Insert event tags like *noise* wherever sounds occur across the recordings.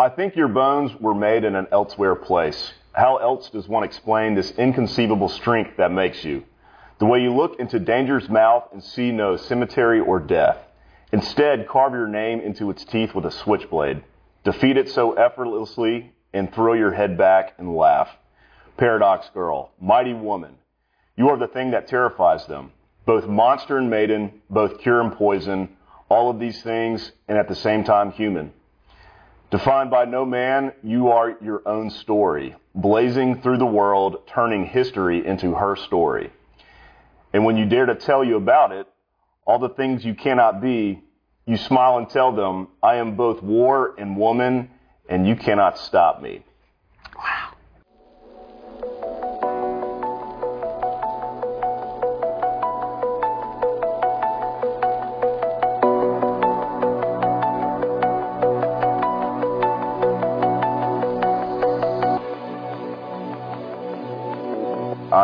I think your bones were made in an elsewhere place. How else does one explain this inconceivable strength that makes you? The way you look into danger's mouth and see no cemetery or death. Instead, carve your name into its teeth with a switchblade. Defeat it so effortlessly and throw your head back and laugh. Paradox girl, mighty woman, you are the thing that terrifies them. Both monster and maiden, both cure and poison, all of these things, and at the same time human. Defined by no man, you are your own story, blazing through the world, turning history into her story. And when you dare to tell you about it, all the things you cannot be, you smile and tell them, I am both war and woman, and you cannot stop me.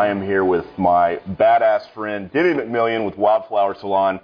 I am here with my badass friend, Deni McMillion with Wildflower Salon.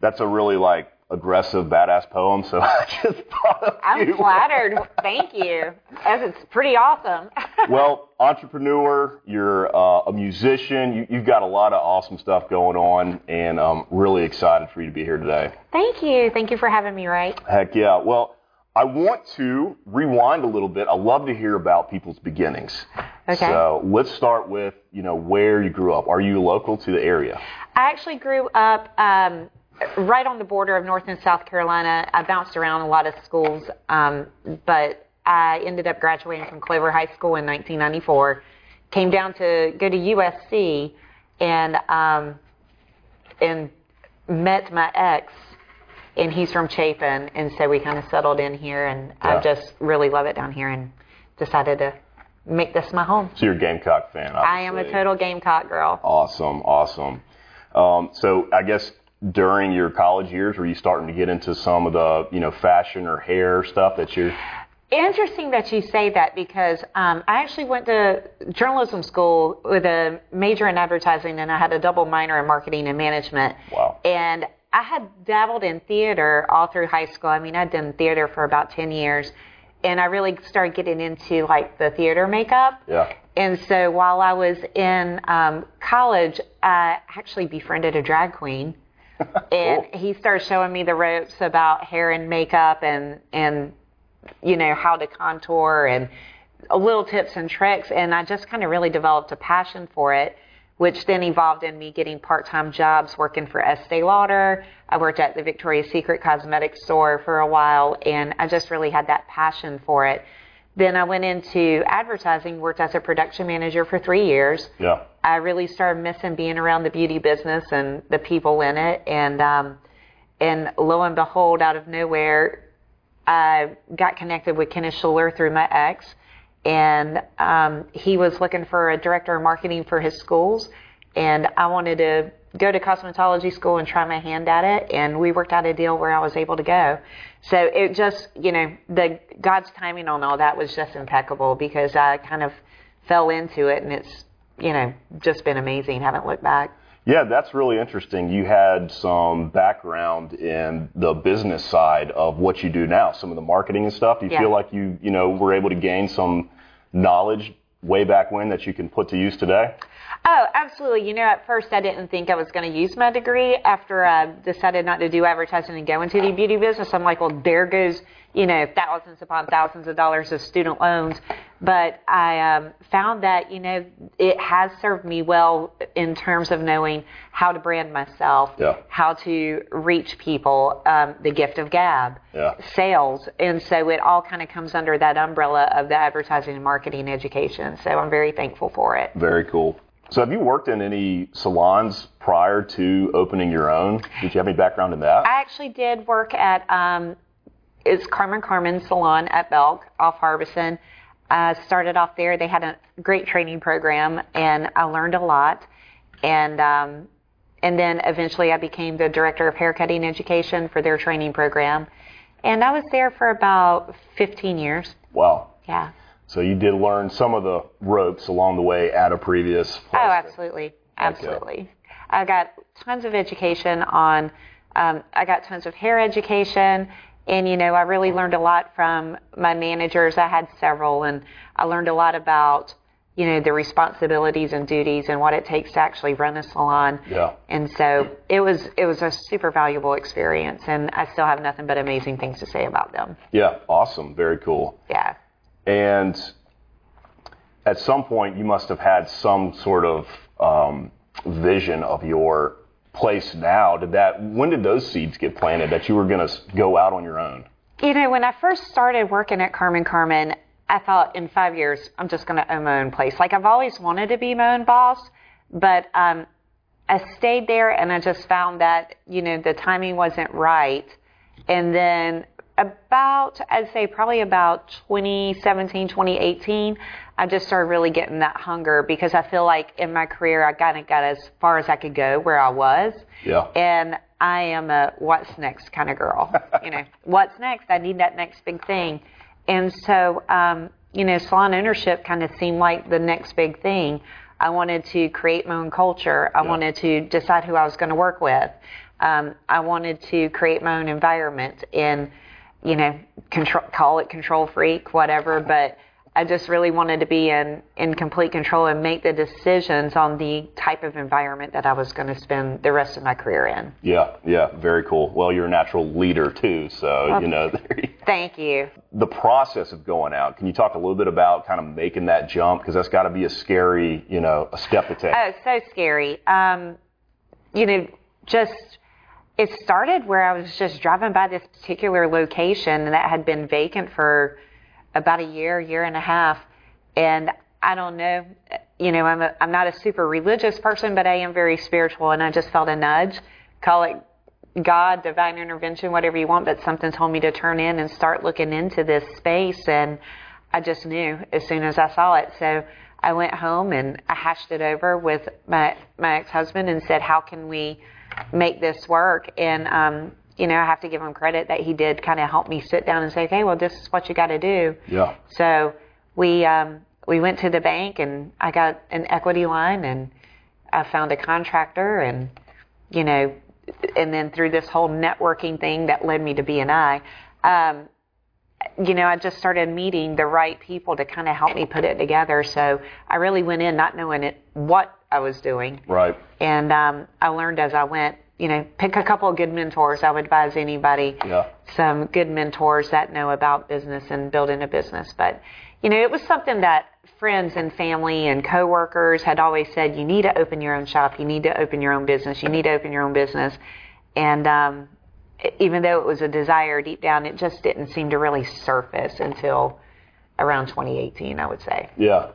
That's a really like aggressive, badass poem. So *laughs* I just thought of I'm you. flattered. Thank you. As it's pretty awesome. *laughs* well, entrepreneur, you're uh, a musician. You, you've got a lot of awesome stuff going on, and I'm really excited for you to be here today. Thank you. Thank you for having me, right? Heck yeah. Well, I want to rewind a little bit. I love to hear about people's beginnings. Okay. So let's start with you know where you grew up. Are you local to the area? I actually grew up um, right on the border of North and South Carolina. I bounced around a lot of schools, um, but I ended up graduating from Clover High School in 1994. Came down to go to USC and um, and met my ex, and he's from Chapin, and so we kind of settled in here, and Yeah. I just really love it down here, and decided to make this my home. So you're a Gamecock fan. I am a total Gamecock girl. Awesome, awesome. Um, so I guess during your college years, were you starting to get into some of the you know fashion or hair stuff that you're? Interesting that you say that because um, I actually went to journalism school with a major in advertising and I had a double minor in marketing and management. Wow. And I had dabbled in theater all through high school. I mean, I'd done theater for about 10 years. And I really started getting into like the theater makeup. Yeah. And so while I was in um, college, I actually befriended a drag queen. *laughs* And Cool. he started showing me the ropes about hair and makeup and, and, you know, how to contour and little tips and tricks. And I just kind of really developed a passion for it, which then evolved in me getting part-time jobs working for Estee Lauder. I worked at the Victoria's Secret cosmetics store for a while and I just really had that passion for it. Then I went into advertising, worked as a production manager for three years. Yeah. I really started missing being around the beauty business and the people in it. And um, and lo and behold, out of nowhere, I got connected with Kenneth Shuler through my ex, and um, he was looking for a director of marketing for his schools, and I wanted to go to cosmetology school and try my hand at it, and we worked out a deal where I was able to go. So it just, you know, the God's timing on all that was just impeccable because I kind of fell into it, and it's, you know, just been amazing. Haven't looked back. Yeah, that's really interesting. You had some background in the business side of what you do now, some of the marketing and stuff. Do you Yeah. feel like you, you know, were able to gain some knowledge way back when that you can put to use today? Oh, absolutely. You know, at first I didn't think I was going to use my degree. After I decided not to do advertising and go into the beauty business, I'm like, well, there goes, you know, thousands upon thousands of dollars of student loans. But I um, found that, you know, it has served me well in terms of knowing how to brand myself, Yeah. how to reach people, um, the gift of gab, Yeah. sales. And so it all kind of comes under that umbrella of the advertising and marketing education. So I'm very thankful for it. Very cool. So have you worked in any salons prior to opening your own? Did you have any background in that? I actually did work at um, it's Carmen Carmen Salon at Belk off Harbison. I started off there. They had a great training program, and I learned a lot. And um, and then eventually, I became the director of haircutting education for their training program. And I was there for about 15 years. Wow. Yeah. So you did learn some of the ropes along the way at a previous place. Oh, absolutely, absolutely. I got tons of education on. Um, I got tons of hair education, And, you know, I really learned a lot from my managers. I had several, and I learned a lot about, you know, the responsibilities and duties and what it takes to actually run a salon. Yeah. And so it was it was a super valuable experience, and I still have nothing but amazing things to say about them. Yeah, awesome. Very cool. Yeah. And at some point, you must have had some sort of um, vision of your place now. Did that? When did those seeds get planted that you were going to go out on your own? You know, when I first started working at Carmen Carmen, I thought in five years I'm just going to own my own place. Like I've always wanted to be my own boss, but um, I stayed there and I just found that you know the timing wasn't right. And then about I'd say probably about 2017, 2018, I just started really getting that hunger because I feel like in my career I kind of got as far as I could go where I was. Yeah. And I am a what's next kind of girl. *laughs* you know, what's next? I need that next big thing. And so, um, you know, salon ownership kind of seemed like the next big thing. I wanted to create my own culture. I Yeah. wanted to decide who I was going to work with. Um, I wanted to create my own environment and, you know, control, call it control freak, whatever. But I just really wanted to be in, in complete control and make the decisions on the type of environment that I was going to spend the rest of my career in. Yeah, yeah, very cool. Well, you're a natural leader too, so you know *laughs* Thank you. the process of going out. Can you talk a little bit about kind of making that jump because that's got to be a scary, you know, a step to take. Oh, so scary. Um, you know, just it started where I was just driving by this particular location that had been vacant for about a year, year and a half, and I don't know. You know, I'm a, I'm not a super religious person, but I am very spiritual, and I just felt a nudge. Call it God, divine intervention, whatever you want, but something told me to turn in and start looking into this space, and I just knew as soon as I saw it. So I went home and I hashed it over with my my ex-husband and said, "How can we make this work?" And um, you know, I have to give him credit that he did kind of help me sit down and say, "Okay, well, this is what you got to do." Yeah. So we um, we went to the bank and I got an equity line and I found a contractor and you know, and then through this whole networking thing that led me to BNI, um, you know, I just started meeting the right people to kind of help me put it together. So I really went in not knowing it what I was doing, Right. and um, I learned as I went. You know, pick a couple of good mentors. I would advise anybody Yeah. some good mentors that know about business and building a business. But, you know, it was something that friends and family and coworkers had always said, you need to open your own shop, you need to open your own business, you need to open your own business. And um, even though it was a desire deep down, it just didn't seem to really surface until around 2018, I would say. Yeah.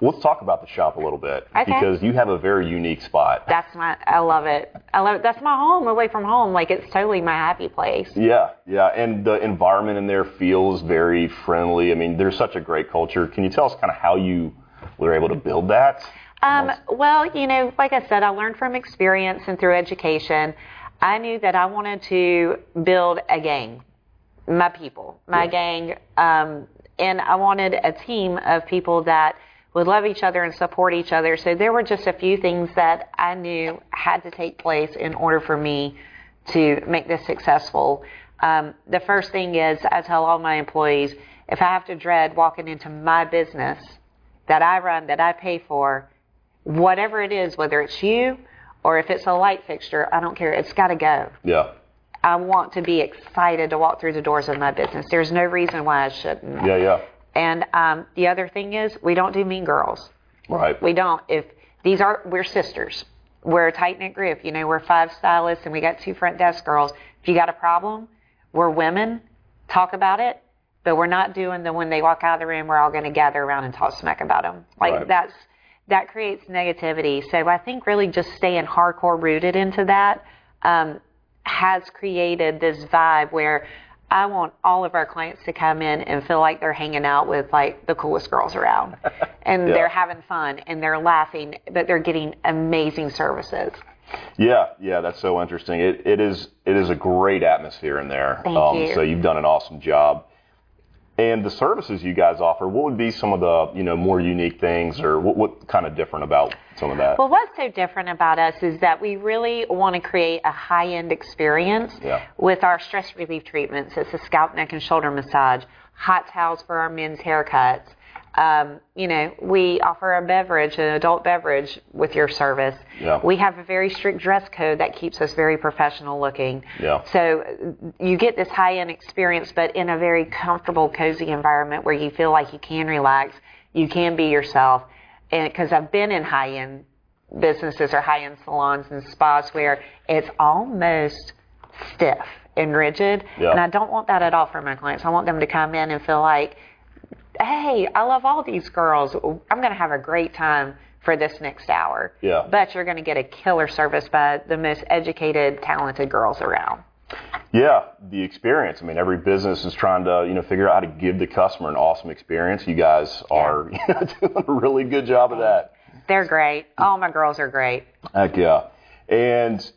Let's talk about the shop a little bit Okay. because you have a very unique spot. That's my, I love it. I love it. That's my home away from home. Like it's totally my happy place. Yeah, yeah, and the environment in there feels very friendly. I mean, there's such a great culture. Can you tell us kind of how you were able to build that? Um, well, you know, like I said, I learned from experience and through education. I knew that I wanted to build a gang, my people, my Yeah. gang, um, and I wanted a team of people that would love each other and support each other. So there were just a few things that I knew had to take place in order for me to make this successful. Um, the first thing is, I tell all my employees, if I have to dread walking into my business that I run, that I pay for, whatever it is, whether it's you or if it's a light fixture, I don't care. It's got to go. Yeah, I want to be excited to walk through the doors of my business. There's no reason why I shouldn't. yeah, yeah. And um, the other thing is, we don't do mean girls. Right. We don't. If these are, we're sisters. We're a tight knit group. You know, we're five stylists and we got two front desk girls. If you got a problem, we're women. Talk about it. But we're not doing the when they walk out of the room, we're all going to gather around and talk smack about them. Like Right. that's that creates negativity. So I think really just staying hardcore rooted into that um, has created this vibe where I want all of our clients to come in and feel like they're hanging out with like the coolest girls around, *laughs* and Yeah. they're having fun and they're laughing, but they're getting amazing services. Yeah, yeah, that's so interesting. It, it is it is a great atmosphere in there. Um, Thank you. So you've done an awesome job. And the services you guys offer, what would be some of the you know more unique things, or what, what kind of different about some of that? Well, what's so different about us is that we really want to create a high-end experience Yeah. with our stress relief treatments. It's a scalp, neck, and shoulder massage, hot towels for our men's haircuts. Um, you know, we offer a beverage, an adult beverage, with your service. Yeah. We have a very strict dress code that keeps us very professional looking. Yeah. So you get this high-end experience, but in a very comfortable, cozy environment where you feel like you can relax, you can be yourself. And because I've been in high-end businesses or high-end salons and spas where it's almost stiff and rigid, Yeah. and I don't want that at all for my clients. I want them to come in and feel like, hey, I love all these girls. I'm going to have a great time for this next hour. Yeah. But you're going to get a killer service by the most educated, talented girls around. Yeah, the experience. I mean, every business is trying to you know figure out how to give the customer an awesome experience. You guys are *laughs* you know, doing a really good job of that. They're great. All my girls are great. Heck yeah. And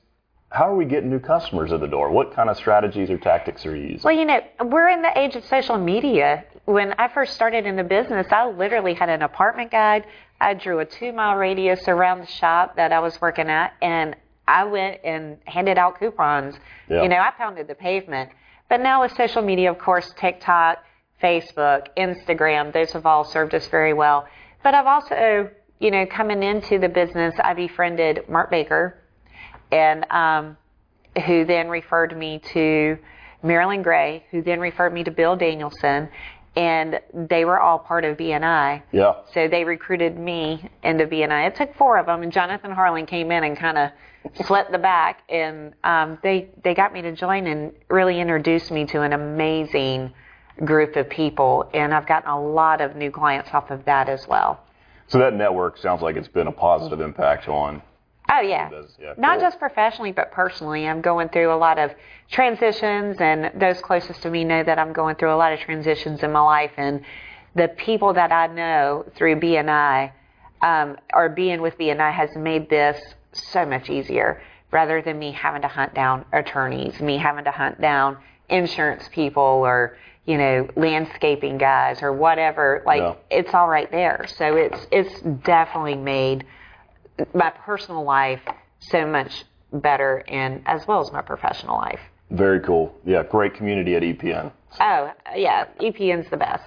how are we getting new customers at the door? What kind of strategies or tactics are you using? Well, you know, we're in the age of social media. When I first started in the business, I literally had an apartment guide. I drew a two mile radius around the shop that I was working at, and I went and handed out coupons. Yeah. You know, I pounded the pavement. But now with social media, of course, TikTok, Facebook, Instagram, those have all served us very well. But I've also, you know, coming into the business, I befriended Mark Baker, and um, who then referred me to Marilyn Gray, who then referred me to Bill Danielson, and they were all part of BNI. yeah. So they recruited me into BNI. It took four of them, and Jonathan Harlan came in and kind of swept the back, and um, they they got me to join and really introduced me to an amazing group of people, and I've gotten a lot of new clients off of that as well. So that network sounds like it's been a positive impact on. Oh yeah. does, yeah, Not cool. just professionally, but personally. I'm going through a lot of transitions, and those closest to me know that I'm going through a lot of transitions in my life. And the people that I know through BNI, um, or being with BNI, has made this so much easier. Rather than me having to hunt down attorneys, me having to hunt down insurance people, or you know, landscaping guys, or whatever. Like Yeah. it's all right there. So it's it's definitely made my personal life so much better and as well as my professional life. Very cool. Yeah, great community at EPN. Oh, yeah, EPN's the best.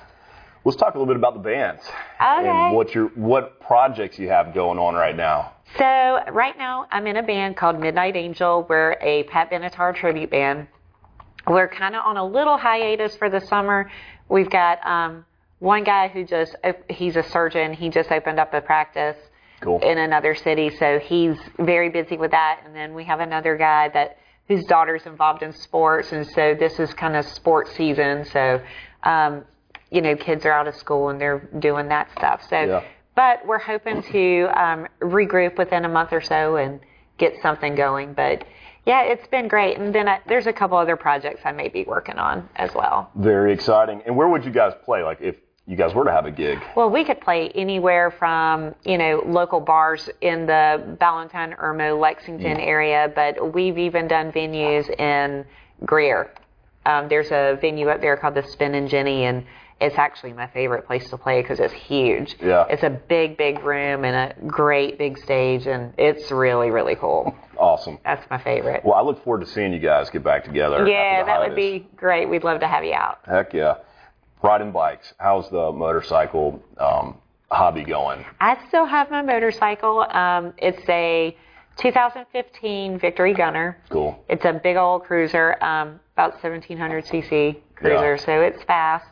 Let's talk a little bit about the bands Okay. and what your what projects you have going on right now. So right now I'm in a band called Midnight Angel. We're a Pat Benatar tribute band. We're kind of on a little hiatus for the summer. We've got um, one guy who just he's a surgeon. He just opened up a practice Cool. in another city, so he's very busy with that. And then we have another guy that whose daughter's involved in sports, and so this is kind of sports season. So, um, you know, kids are out of school and they're doing that stuff. So, Yeah. but we're hoping to um, regroup within a month or so and get something going. But yeah, it's been great. And then I, there's a couple other projects I may be working on as well. Very exciting. And where would you guys play? Like if you guys were to have a gig? Well, we could play anywhere from, you know, local bars in the Ballentine, Irmo, Lexington area, but we've even done venues in Greer. Um, there's a venue up there called the Spinning Jenny, and it's actually my favorite place to play because it's huge. Yeah. It's a big, big room and a great big stage, and it's really, really cool. *laughs* Awesome. That's my favorite. Well, I look forward to seeing you guys get back together. Yeah, that would be great. We'd love to have you out. Heck yeah. Riding bikes. How's the motorcycle um, hobby going? I still have my motorcycle. Um, it's a 2015 Victory Gunner. Cool. It's a big old cruiser, um, about 1700 cc cruiser, Yeah. so it's fast.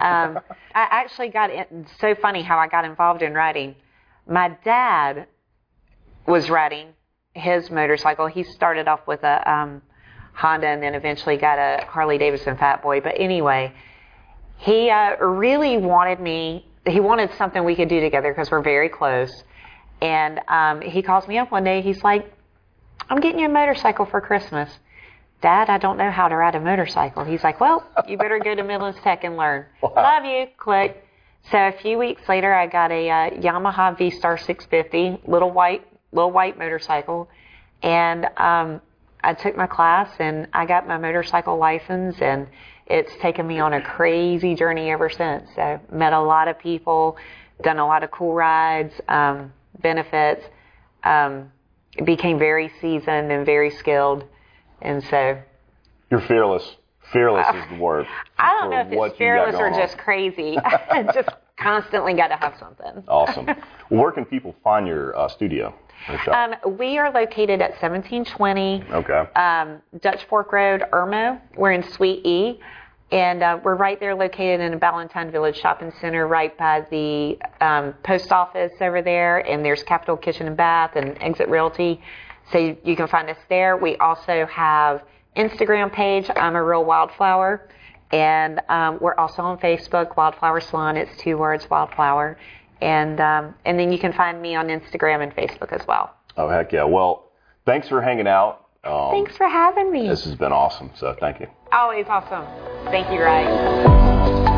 Um, *laughs* I actually got it. So funny how I got involved in riding. My dad was riding his motorcycle. He started off with a um, Honda and then eventually got a Harley Davidson Fat Boy. But anyway, he uh, really wanted me. He wanted something we could do together because we're very close. And um, he calls me up one day. He's like, "I'm getting you a motorcycle for Christmas." Dad, I don't know how to ride a motorcycle. He's like, Well, you better go to Midlands Tech and learn. *laughs* Love you. Click. So a few weeks later, I got a uh, Yamaha V Star 650, little white, little white motorcycle, and um, I took my class and I got my motorcycle license, and it's taken me on a crazy journey ever since. So met a lot of people, done a lot of cool rides, um, benefits, um, became very seasoned and very skilled, and so You're fearless. Fearless is the word. I don't know if it's fearless or just crazy. *laughs* just constantly got to have something. Awesome. well, where can people find your uh, studio? Um, we are located at 1720 okay. um, Dutch Fork Road, Irmo. We're in Suite E. And uh, we're right there located in the Ballentine Village Shopping Center, right by the um, post office over there. And there's Capital Kitchen and Bath and Exit Realty. So you, you can find us there. We also have Instagram page, I'm a Real Wildflower. And um, we're also on Facebook, Wildflower Salon. It's two words, Wildflower. And, um, and then you can find me on Instagram and Facebook as well. oh, heck yeah. Well, thanks for hanging out. Um, Thanks for having me. This has been awesome. So thank you. Always awesome. Thank you, Ray.